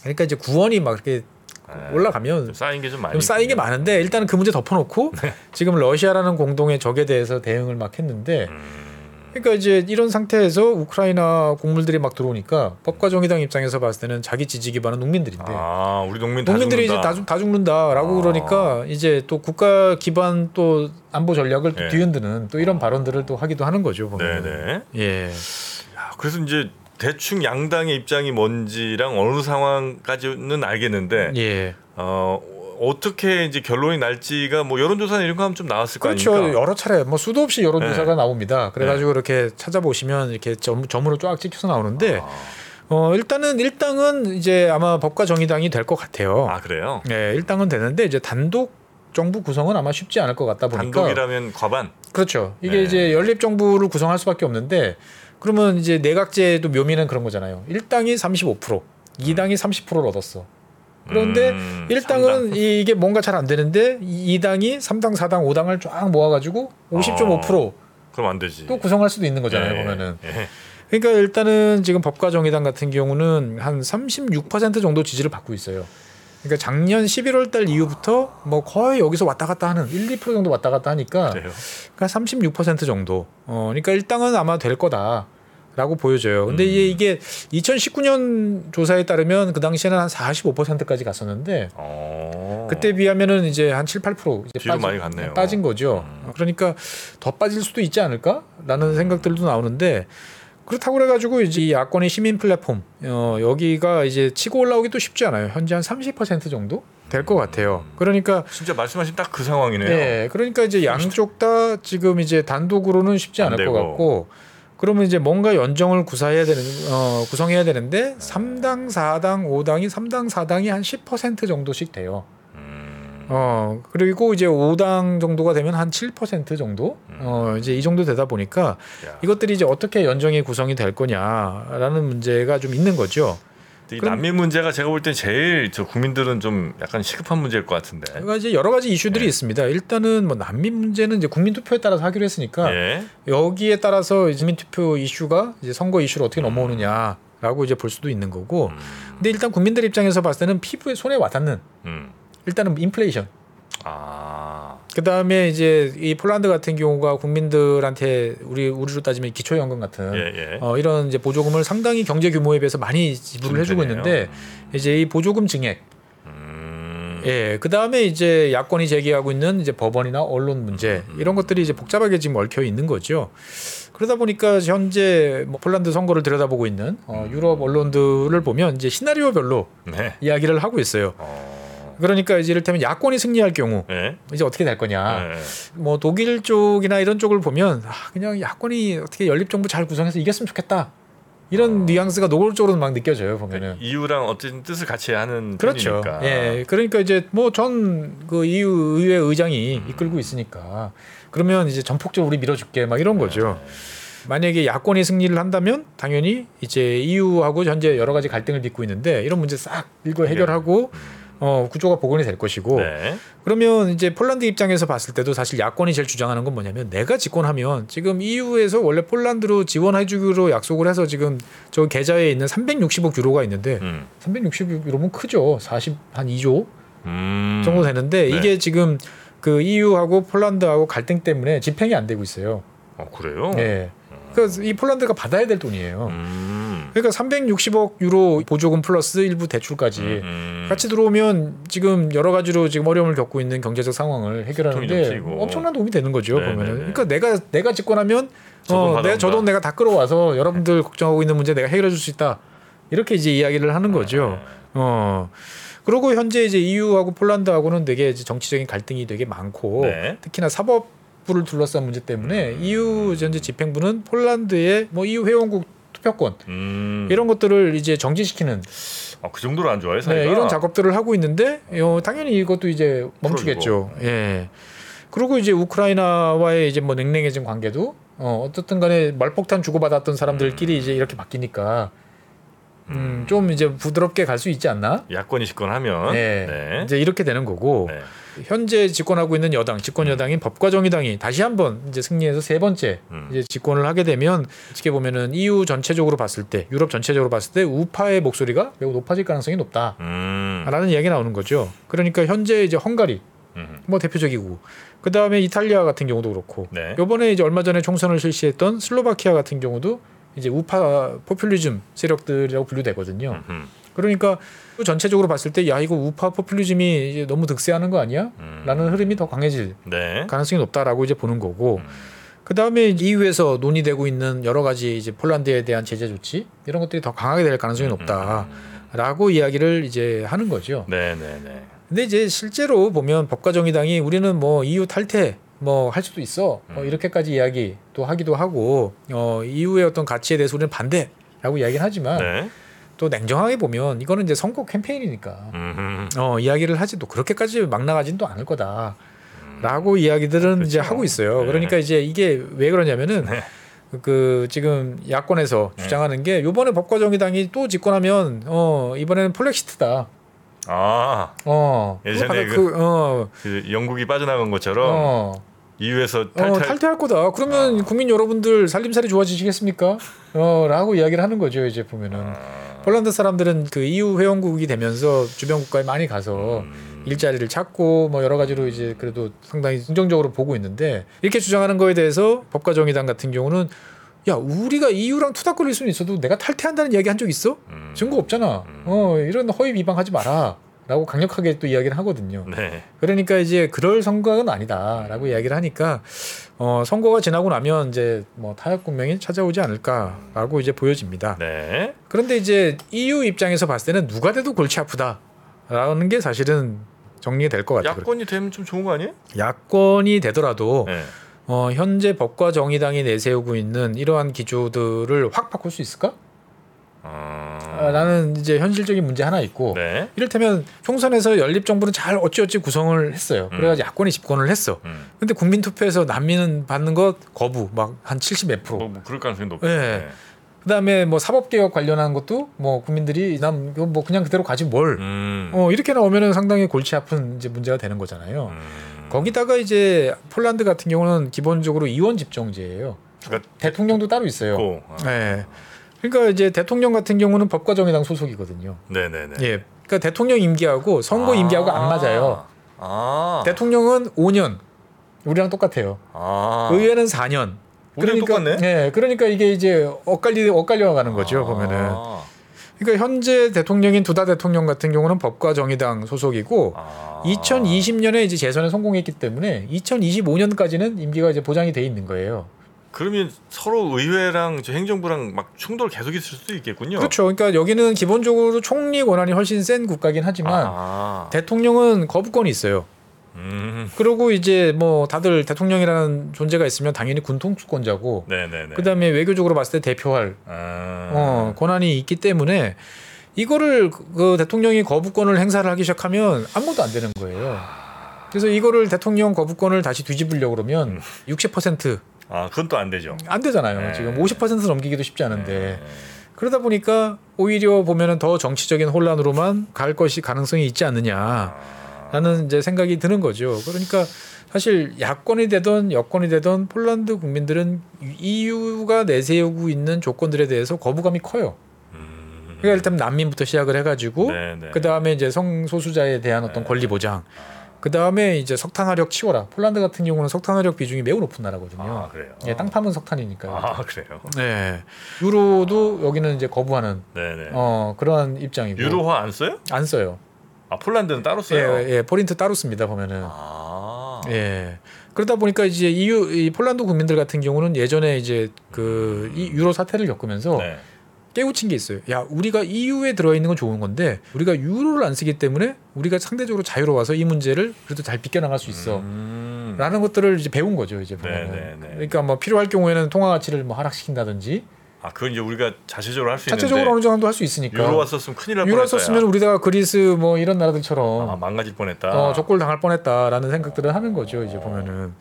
그러니까 이제 구원이 막 이렇게 네. 올라가면 좀 쌓인 게 좀 많이 좀 쌓인 게. 많은데 일단은 그 문제 덮어놓고 지금 러시아라는 공동의 적에 대해서 대응을 막 했는데 음. 그러니까 이제 이런 상태에서 우크라이나 곡물들이 막 들어오니까 법과 정의당 입장에서 봤을 때는 자기 지지 기반은 농민들인데 아, 우리 농민 다 농민들이 이제 죽는다. 다, 죽- 다 죽는다라고 아. 그러니까 이제 또 국가 기반 또 안보 전략을 또 네. 뒤흔드는 또 이런 발언들을 또 하기도 하는 거죠. 보면. 네, 네. 예. 야, 그래서 이제 대충 양당의 입장이 뭔지랑 어느 상황까지는 알겠는데 예. 어 어떻게 이제 결론이 날지가 뭐 여론조사나 이런 거 하면 좀 나왔을 그렇죠. 거 아닙니까? 여러 차례 뭐 수도 없이 여론조사가 네. 나옵니다. 그래가지고 이렇게 찾아보시면 이렇게 점, 점으로 쫙 찍혀서 나오는데 아, 어 일단은 일당은 이제 아마 법과 정의당이 될 것 같아요. 아, 그래요? 네, 일당은 되는데 이제 단독 정부 구성은 아마 쉽지 않을 것 같다 보니까 단독이라면 과반. 그렇죠. 이게 네. 이제 연립 정부를 구성할 수밖에 없는데 그러면 이제 내각제도 묘미는 그런 거잖아요. 일당이 35%, 이당이 30%를 얻었어. 그런데 음, 일당은 상당. 이- 이게 뭔가 잘 안 되는데 이- 이당이 3당, 4당, 5당을 쫙 모아가지고 50.5%또 그럼 안 되지. 구성할 수도 있는 거잖아요. 예, 보면은. 예. 그러니까 일단은 지금 법과 정의당 같은 경우는 한 36% 정도 지지를 받고 있어요. 그러니까 작년 11월 달 이후부터 뭐 거의 여기서 왔다 갔다 하는 1, 2% 정도 왔다 갔다 하니까 그래요. 그러니까 36% 정도. 어, 그러니까 일당은 아마 될 거다 라고 보여져요. 근데 음. 이게 이게 2019년 조사에 따르면 그 당시에는 한 45%까지 갔었는데 어. 그때 비하면은 이제 한 7, 8% 이제 뒤로 많이 갔네요. 빠진 거죠. 음. 그러니까 더 빠질 수도 있지 않을까라는 생각들도 나오는데 그렇다고 그래가지고 이제 이 야권의 시민 플랫폼 어, 여기가 이제 치고 올라오기도 쉽지 않아요. 현재 한 30% 정도 될 것 같아요. 그러니까 진짜 말씀하신 딱 그 상황이네요. 네, 그러니까 이제 양쪽 다 지금 이제 단독으로는 쉽지 안 않을 것. 같고 그러면 이제 뭔가 연정을 구사해야 되는 어, 구성해야 되는데 3당, 4당, 5당이 3당, 4당이 한 10% 정도씩 돼요. 음, 어 그리고 이제 5당 정도가 되면 한 7% 정도 어 이제 이 정도 되다 보니까 야. 이것들이 이제 어떻게 연정이 구성이 될 거냐라는 문제가 좀 있는 거죠. 이 그럼- 난민 문제가 제가 볼 땐 제일 저 국민들은 좀 약간 시급한 문제일 것 같은데. 그러니까 이제 여러 가지 이슈들이 네. 있습니다. 일단은 뭐 난민 문제는 이제 국민 투표에 따라서 하기로 했으니까 예. 여기에 따라서 국민 투표 이슈가 이제 선거 이슈로 어떻게 넘어오느냐 라고 이제 볼 수도 있는 거고. 음, 근데 일단 국민들 입장에서 봤을 때는 피부에 손에 와닿는 음. 일단은 인플레이션. 아. 그 다음에 이제 이 폴란드 같은 경우가 국민들한테 우리 우리로 따지면 기초연금 같은 예, 예. 어, 이런 이제 보조금을 상당히 경제 규모에 비해서 많이 지불을 해주고. 있는데 이제 이 보조금 증액, 음. 예, 그 다음에 이제 야권이 제기하고 있는 이제 법원이나 언론 문제 이런 것들이 이제 복잡하게 지금 얽혀 있는 거죠. 그러다 보니까 현재 뭐 폴란드 선거를 들여다보고 있는 어, 유럽 언론들을 보면 이제 시나리오별로 네. 이야기를 하고 있어요. 어. 그러니까 이제 이를테면 야권이 승리할 경우 예. 이제 어떻게 될 거냐. 예. 뭐 독일 쪽이나 이런 쪽을 보면 아, 그냥 야권이 어떻게 연립 정부 잘 구성해서 이겼으면 좋겠다. 이런 뉘앙스가 노골적으로 막 느껴져요 보면은. 이유랑 어쨌든 뜻을 같이 하는 그렇죠. 편이니까. 예, 그러니까 이제 뭐 전 그 EU 의회 의장이 이끌고 있으니까 그러면 이제 전폭적으로 우리 밀어줄게 막 이런 거죠. 만약에 야권이 승리를 한다면 당연히 이제 EU하고 현재 여러 가지 갈등을 빚고 있는데 이런 문제 싹 이거 해결하고 어, 구조가 복원이 될 것이고 네. 그러면 이제 폴란드 입장에서 봤을 때도 사실 야권이 제일 주장하는 건 뭐냐면 내가 집권하면 지금 EU에서 원래 폴란드로 지원해주기로 약속을 해서 지금 저 계좌에 있는 360억 유로가 있는데 음. 360억 유로면 크죠. 40 한 2조 음. 정도 되는데 네. 이게 지금 그 EU하고 폴란드하고 갈등 때문에 집행이 안 되고 있어요. 어, 그래요? 예. 그러니까 이 폴란드가 받아야 될 돈이에요. 음. 그러니까 360억 유로 보조금 플러스 일부 대출까지 음. 같이 들어오면 지금 여러 가지로 지금 어려움을 겪고 있는 경제적 상황을 해결하는데. 엄청난 도움이 되는 거죠 네, 보면은. 네, 네. 그러니까 내가 내가 집권하면 저돈 어. 내가 저돈 내가 다 끌어와서 여러분들 걱정하고 있는 문제 내가 해결해 줄 수 있다. 이렇게 이제 이야기를 하는 거죠. 어. 그리고 현재 이제 EU하고 폴란드하고는 되게 정치적인 갈등이 되게 많고 네. 특히나 사법 부를 둘러싼 문제 때문에 EU 현재 집행부는 폴란드의 뭐 EU 회원국 투표권 음. 이런 것들을 이제 정지시키는 아, 그 정도로 안 좋아요, 사이가. 네, 이런 작업들을 하고 있는데 어, 당연히 이것도 이제 멈추겠죠. 예. 그리고 이제 우크라이나와의 이제 뭐 냉랭해진 관계도 어, 어떻든 간에 말폭탄 주고받았던 사람들끼리 이제 이렇게 바뀌니까 음, 좀 이제 부드럽게 갈 수 있지 않나? 야권이 집권하면 네. 네. 이제 이렇게 되는 거고 네. 현재 집권하고 있는 여당, 집권 여당인 법과정의당이 다시 한번 이제 승리해서 세 번째 음. 이제 집권을 하게 되면 어떻게 보면은 EU 전체적으로 봤을 때, 유럽 전체적으로 봤을 때 우파의 목소리가 매우 높아질 가능성이 높다. 음. 라는 이야기 가 나오는 거죠. 그러니까 현재 이제 헝가리 음. 뭐 대표적이고 그 다음에 이탈리아 같은 경우도 그렇고 네. 요번에 이제 얼마 전에 총선을 실시했던 슬로바키아 같은 경우도 이제 우파 포퓰리즘 세력들이라고 분류되거든요. 음. 그러니까 전체적으로 봤을 때 야 이거 우파 포퓰리즘이 이제 너무 득세하는 거 아니야? 음. 라는 흐름이 더 강해질 네. 가능성이 높다라고 이제 보는 거고 음. 그 다음에 EU에서 논의되고 있는 여러 가지 이제 폴란드에 대한 제재 조치 이런 것들이 더 강하게 될 가능성이 높다라고 이야기를 이제 하는 거죠. 네, 네, 네. 근데 이제 실제로 보면 법과정의당이 우리는 뭐 EU 탈퇴 뭐 할 수도 있어 뭐 음. 이렇게까지 이야기 또 하기도 하고 어 EU의 어떤 가치에 대해서 우리는 반대라고 이야기는 하지만 네. 또 냉정하게 보면 이거는 이제 선거 캠페인이니까 음. 어 이야기를 하지 또 그렇게까지 막 나가진 또 않을 거다 라고 이야기들은 이제 그렇죠. 하고 있어요. 네. 그러니까 이제 이게 왜 그러냐면은 네. 그 지금 야권에서 네. 주장하는 게 요번에 법과정의당이 또 집권하면 어 이번에는 폴렉시트다. 아, 어. 예전에 그- 그, 어. 그 영국이 빠져나간 것처럼 어. 어, 탈퇴. 탈퇴할 거다. 그러면 아. 국민 여러분들 살림살이 좋아지시겠습니까? 어, 라고 이야기를 하는 거죠. 이제 보면은 아. 폴란드 사람들은 그 EU 회원국이 되면서 주변 국가에 많이 가서 음. 일자리를 찾고 뭐 여러 가지로 이제 그래도 상당히 긍정적으로 보고 있는데 이렇게 주장하는 거에 대해서 법과정의당 같은 경우는 야 우리가 EU랑 투닥거릴 수는 있어도 내가 탈퇴한다는 이야기 한 적 있어? 음. 증거 없잖아. 음. 어 이런 허위 비방하지 마라. 라고 강력하게 또 이야기를 하거든요. 네. 그러니까 이제 그럴 선거는 아니다라고 이야기를 하니까 어, 선거가 지나고 나면 이제 뭐 타협 국면이 찾아오지 않을까라고 이제 보여집니다. 네. 그런데 이제 EU 입장에서 봤을 때는 누가 돼도 골치 아프다라는 게 사실은 정리될 것 같아요. 야권이 되면 좀 좋은 거 아니에요? 야권이 되더라도 네. 어, 현재 법과 정의당이 내세우고 있는 이러한 기조들을 확 바꿀 수 있을까? 아... 아, 라는 이제 현실적인 문제 하나 있고 네. 이를테면 총선에서 연립 정부는 잘 어찌어찌 구성을 했어요. 음. 그래가지고 야권이 집권을 했어. 음. 근데 국민 투표에서 난민은 받는 것 거부 막 한 70몇 프로. 뭐, 뭐 그럴 가능성이 높죠. 네. 그다음에 뭐 사법 개혁 관련한 것도 뭐 국민들이 난 뭐 그냥 그대로 가지 뭘. 음. 어 이렇게 나오면은 상당히 골치 아픈 이제 문제가 되는 거잖아요. 음. 거기다가 이제 폴란드 같은 경우는 기본적으로 이원 집정제예요. 그러니까 대통령도 따로 있어요. 있고. 아. 네. 그러니까 이제 대통령 같은 경우는 법과 정의당 소속이거든요. 네네네. 예. 그러니까 대통령 임기하고 선거 아. 임기하고 안 맞아요. 아. 대통령은 5년. 우리랑 똑같아요. 아. 의회는 4년. 우리랑 똑같네? 예. 그러니까 이게 이제 엇갈리 엇갈려 가는 거죠, 아. 보면은. 그러니까 현재 대통령인 두다 대통령 같은 경우는 법과 정의당 소속이고 아. 2020년에 이제 재선에 성공했기 때문에 2025년까지는 임기가 이제 보장이 돼 있는 거예요. 그러면 서로 의회랑 저 행정부랑 막 충돌 계속 있을 수도 있겠군요. 그렇죠. 그러니까 여기는 기본적으로 총리 권한이 훨씬 센 국가긴 하지만 아. 대통령은 거부권이 있어요. 음. 그리고 이제 뭐 다들 대통령이라는 존재가 있으면 당연히 군통수권자고 네네네. 그다음에 외교적으로 봤을 때 대표할 아. 어, 권한이 있기 때문에 이거를 그- 그 대통령이 거부권을 행사를 하기 시작하면 아무것도 안 되는 거예요. 그래서 이거를 대통령 거부권을 다시 뒤집으려고 그러면 음. 60%안 아, 그건 또 안 되죠. 되잖아요. 네. 지금 50% 넘기기도 쉽지 않은데 네. 그러다 보니까 오히려 보면은 더 정치적인 혼란으로만 갈 것이 가능성이 있지 않느냐. 아. 라는 이제 생각이 드는 거죠. 그러니까 사실 야권이 되던 여권이 되던 폴란드 국민들은 EU가 내세우고 있는 조건들에 대해서 거부감이 커요. 음. 그러니까 일단 난민부터 시작을 해가지고 네네. 그 다음에 이제 성소수자에 대한 어떤 네. 권리 보장. 그 다음에 이제 석탄 화력 치워라. 폴란드 같은 경우는 석탄 화력 비중이 매우 높은 나라거든요. 아, 그래요. 예, 땅 파면 석탄이니까요. 아, 그래요. 네. 유로도 여기는 이제 거부하는 네네. 어 그러한 입장이고 유로화 안 써요? 안 써요. 아, 폴란드는 따로 예, 써요. 예, 포린트 따로 씁니다 보면은. 아. 예. 그러다 보니까 이제 EU 이 폴란드 국민들 같은 경우는 예전에 이제 그이 유로 사태를 겪으면서 네. 깨우친 게 있어요. 야, 우리가 EU에 들어 있는 건 좋은 건데 우리가 유로를 안 쓰기 때문에 우리가 상대적으로 자유로워서 이 문제를 그래도 잘 비껴나갈 수 있어. 음. 라는 것들을 이제 배운 거죠, 이제 보면. 네, 네, 네. 그러니까 뭐 필요할 경우에는 통화 가치를 뭐 하락시킨다든지 아, 그건 이제 우리가 자체적으로 할 수 있는데 자체적으로 어느 정도 할 수 있으니까. 유로화 썼으면 큰일 날 유로 뻔했다. 썼으면 우리가 그리스 뭐 이런 나라들처럼 아, 망가질 뻔했다. 어, 족골 당할 뻔했다라는 생각들을 하는 거죠 이제 보면은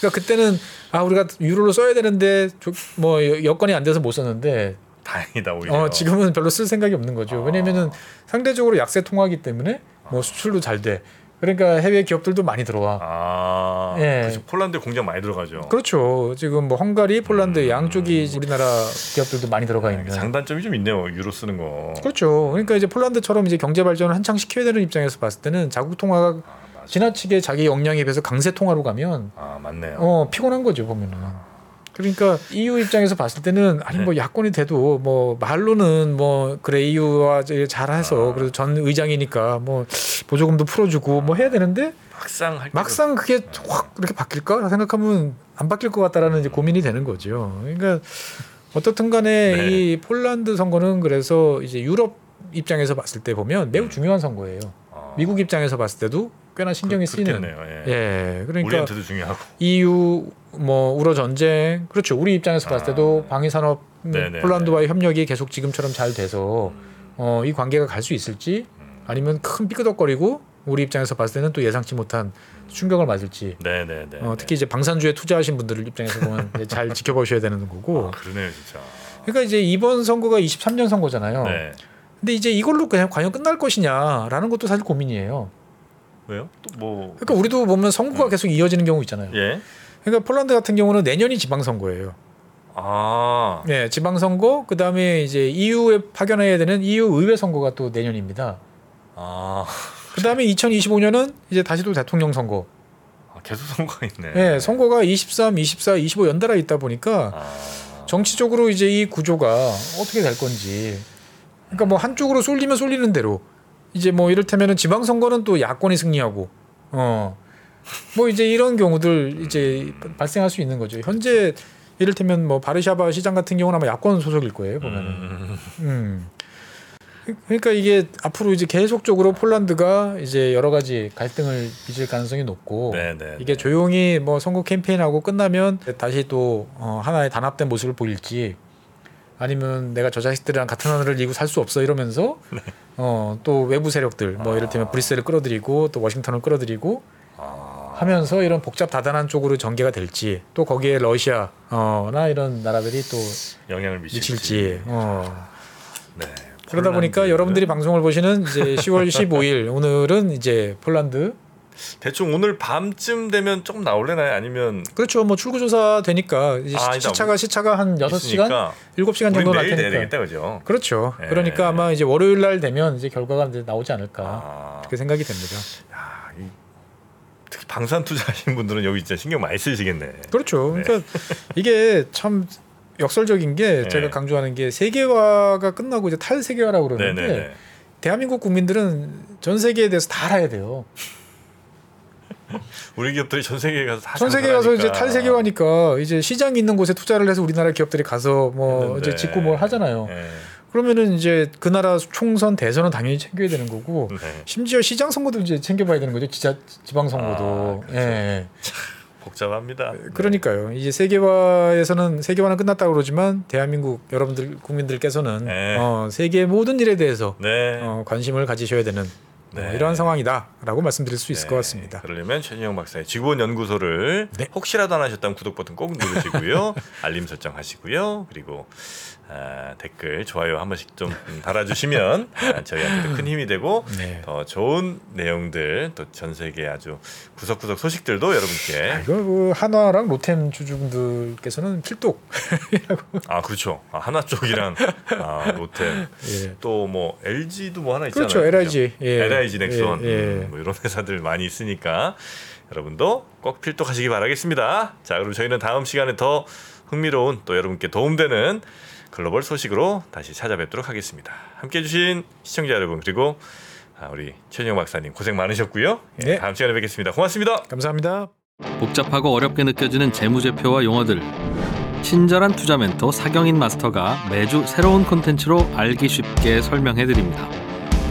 그러니까 그때는 아 우리가 유로를 써야 되는데 조- 뭐 여- 여건이 안 돼서 못 썼는데 다행이다 오히려. 어, 지금은 별로 쓸 생각이 없는 거죠 아. 왜냐면은 상대적으로 약세 통화기 때문에 뭐 수출도 잘 돼 그러니까 해외 기업들도 많이 들어와 아, 예. 그죠. 폴란드 공장 많이 들어가죠. 그렇죠 지금 뭐 헝가리 폴란드 음. 양쪽이 우리나라 기업들도 많이 들어가 있는 장단점이 좀 있네요. 유로 쓰는 거. 그렇죠 그러니까 이제 폴란드처럼 이제 경제 발전을 한창 시켜야 되는 입장에서 봤을 때는 자국 통화가 아. 지나치게 자기 역량에 비해서 강세 통화로 가면 아, 맞네요. 어 피곤한 거죠 보면은. 그러니까 EU 입장에서 봤을 때는 아니 뭐 야권이 돼도 뭐 말로는 뭐 그래 EU와 잘해서 아. 그래도 전 의장이니까 뭐 보조금도 풀어주고 뭐 해야 되는데 막상 할 막상 그게 확 이렇게 바뀔까 생각하면 안 바뀔 것 같다라는 이제 고민이 되는 거죠. 그러니까 어떻든 간에 네. 이 폴란드 선거는 그래서 이제 유럽 입장에서 봤을 때 보면 매우 중요한 선거예요. 아, 미국 입장에서 봤을 때도 꽤나 신경이 그- 쓰이는. 그렇겠네요. 예. 예, 그러니까. EU 뭐 우러 전쟁 그렇죠 우리 입장에서 봤을 때도 아. 방위 산업. 폴란드와의 협력이 계속 지금처럼 잘 돼서 음. 어, 이 관계가 갈 수 있을지 음. 아니면 큰 삐끄덕거리고 우리 입장에서 봤을 때는 또 예상치 못한 충격을 맞을지 네, 네, 네. 어, 특히 이제 방산주에 투자하신 분들 입장에서 보면 잘 (laughs) 지켜보셔야 되는 거고 아, 그러네요, 진짜. 그러니까 이제 이번 선거가 23년 선거잖아요. 네. 근데 이제 이걸로 그냥 과연 끝날 것이냐라는 것도 사실 고민이에요. 왜요? 또 뭐? 그러니까 우리도 보면 선거가 계속 이어지는 경우 있잖아요. 예. 그러니까 폴란드 같은 경우는 내년이 지방선거예요. 아, 네, 지방선거 그다음에 이제 EU에 파견해야 되는 EU 의회 선거가 또 내년입니다. 아, 그다음에 2025년은 이제 다시 또 대통령 선거. 아, 계속 선거가 있네. 네, 선거가 23, 24, 25 연달아 있다 보니까 아, 정치적으로 이제 이 구조가 어떻게 될 건지. 그러니까 뭐 한쪽으로 쏠리면 쏠리는 대로 이제 뭐 이를테면은 지방선거는 또 야권이 승리하고 어. 뭐 이제 이런 경우들 이제 발생할 수 있는 거죠. 현재 이를테면 뭐 바르샤바 시장 같은 경우는 아마 야권 소속일 거예요 보면은. 음, 음. 그러니까 이게 앞으로 이제 계속적으로 폴란드가 이제 여러 가지 갈등을 빚을 가능성이 높고 네, 네. 이게 조용히 뭐 선거 캠페인하고 끝나면 다시 또 어, 하나의 단합된 모습을 보일지 아니면 내가 저 자식들이랑 같은 하늘을 이고 살 수 없어 이러면서 (laughs) 네. 어, 또 외부 세력들 뭐 이를테면 브뤼셀을 끌어들이고 또 워싱턴을 끌어들이고 아, 하면서 이런 복잡 다단한 쪽으로 전개가 될지 또 거기에 러시아나 이런 나라들이 또 영향을 미칠지. 미칠지 어. 네. 그러다 보니까. 여러분들이 방송을 보시는 이제 10월 15일 오늘은 이제 폴란드 대충 오늘 밤쯤 되면 조금 나올래나요? 아니면 그렇죠 뭐 출구 조사 되니까 이제 아, 시- 이제 시차가 시차가 한 6시간 있으니까 7시간 우리 정도 날 테니까 되겠다, 그죠? 그렇죠 예. 그러니까 아마 이제 월요일 날 되면 이제 결과가 이제 나오지 않을까 아, 그렇게 생각이 됩니다 야, 이, 특히 방산 투자하시는 분들은 여기 진짜 신경 많이 쓰시겠네. 그렇죠 그러니까 이게 참 역설적인 게 네. 제가 강조하는 게 세계화가 끝나고 이제 탈세계화라고 그러는데 네네네. 대한민국 국민들은 전 세계에 대해서 다 알아야 돼요 (laughs) 우리 기업들이 전 세계에 가서 다 전 세계 가서 이제. 탈세계화니까 이제 시장이 있는 곳에 투자를 해서 우리나라 기업들이 가서 뭐 했는데. 이제 짓고 뭘 하잖아요. 네. 그러면은 이제 그 나라 총선 대선은 당연히 챙겨야 되는 거고 네. 심지어 시장 선거도 이제 챙겨봐야 되는 거죠. 지자 지방 선거도. 아, 그렇죠. 예. 복잡합니다. 그러니까요. 이제 세계화에서는 세계화는 끝났다고 그러지만 대한민국 여러분들 국민들께서는 네. 어, 세계 모든 일에 대해서 네. 어, 관심을 가지셔야 되는 어, 네. 이러한 상황이다라고 말씀드릴 수 있을 네. 것 같습니다. 그러려면 최진영 박사의 지구본 연구소를 네. 혹시라도 안 하셨다면 구독 버튼 꼭 누르시고요. (laughs) 알림 설정 하시고요. 그리고 아, 댓글 좋아요 한 번씩 좀 음, 달아주시면 아, 저희한테도 큰 힘이 되고 네. 더 좋은 내용들 또 전 세계 아주 구석구석 소식들도 아, 여러분께 이거 그 한화랑 로템 주주분들께서는 필독 (laughs) 아 그렇죠 아, 하나 쪽이랑 아, 롯데 예. 또뭐 LG도 뭐 하나 있잖아요. 그렇죠. LIG. 예. LIG 넥슨 예, 예. 음, 뭐 이런 회사들 많이 있으니까 여러분도 꼭 필독하시기 바라겠습니다. 자 그럼 저희는 다음 시간에 더 흥미로운 또 여러분께 도움되는 글로벌 소식으로 다시 찾아뵙도록 하겠습니다. 함께 해 주신 시청자 여러분 그리고 아, 우리 최영 박사님 고생 많으셨고요. 예, 네. 다음 시간에 뵙겠습니다. 고맙습니다. 감사합니다. 복잡하고 어렵게 느껴지는 재무제표와 용어들 친절한 투자 멘토 사경인 마스터가 매주 새로운 콘텐츠로 알기 쉽게 설명해 드립니다.